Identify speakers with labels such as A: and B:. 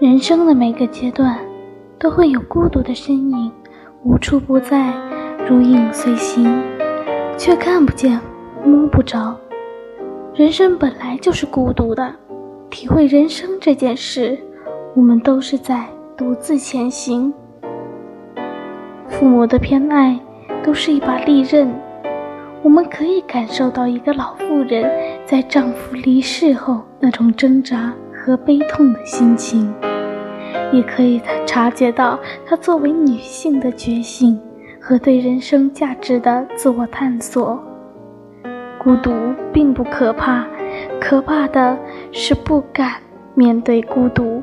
A: 人生的每个阶段，都会有孤独的身影，无处不在，如影随形，却看不见，摸不着。人生本来就是孤独的，体会人生这件事，我们都是在独自前行。父母的偏爱都是一把利刃，我们可以感受到一个老妇人在丈夫离世后那种挣扎和悲痛的心情，也可以察觉到她作为女性的觉醒和对人生价值的自我探索。孤独并不可怕，可怕的是不敢面对孤独。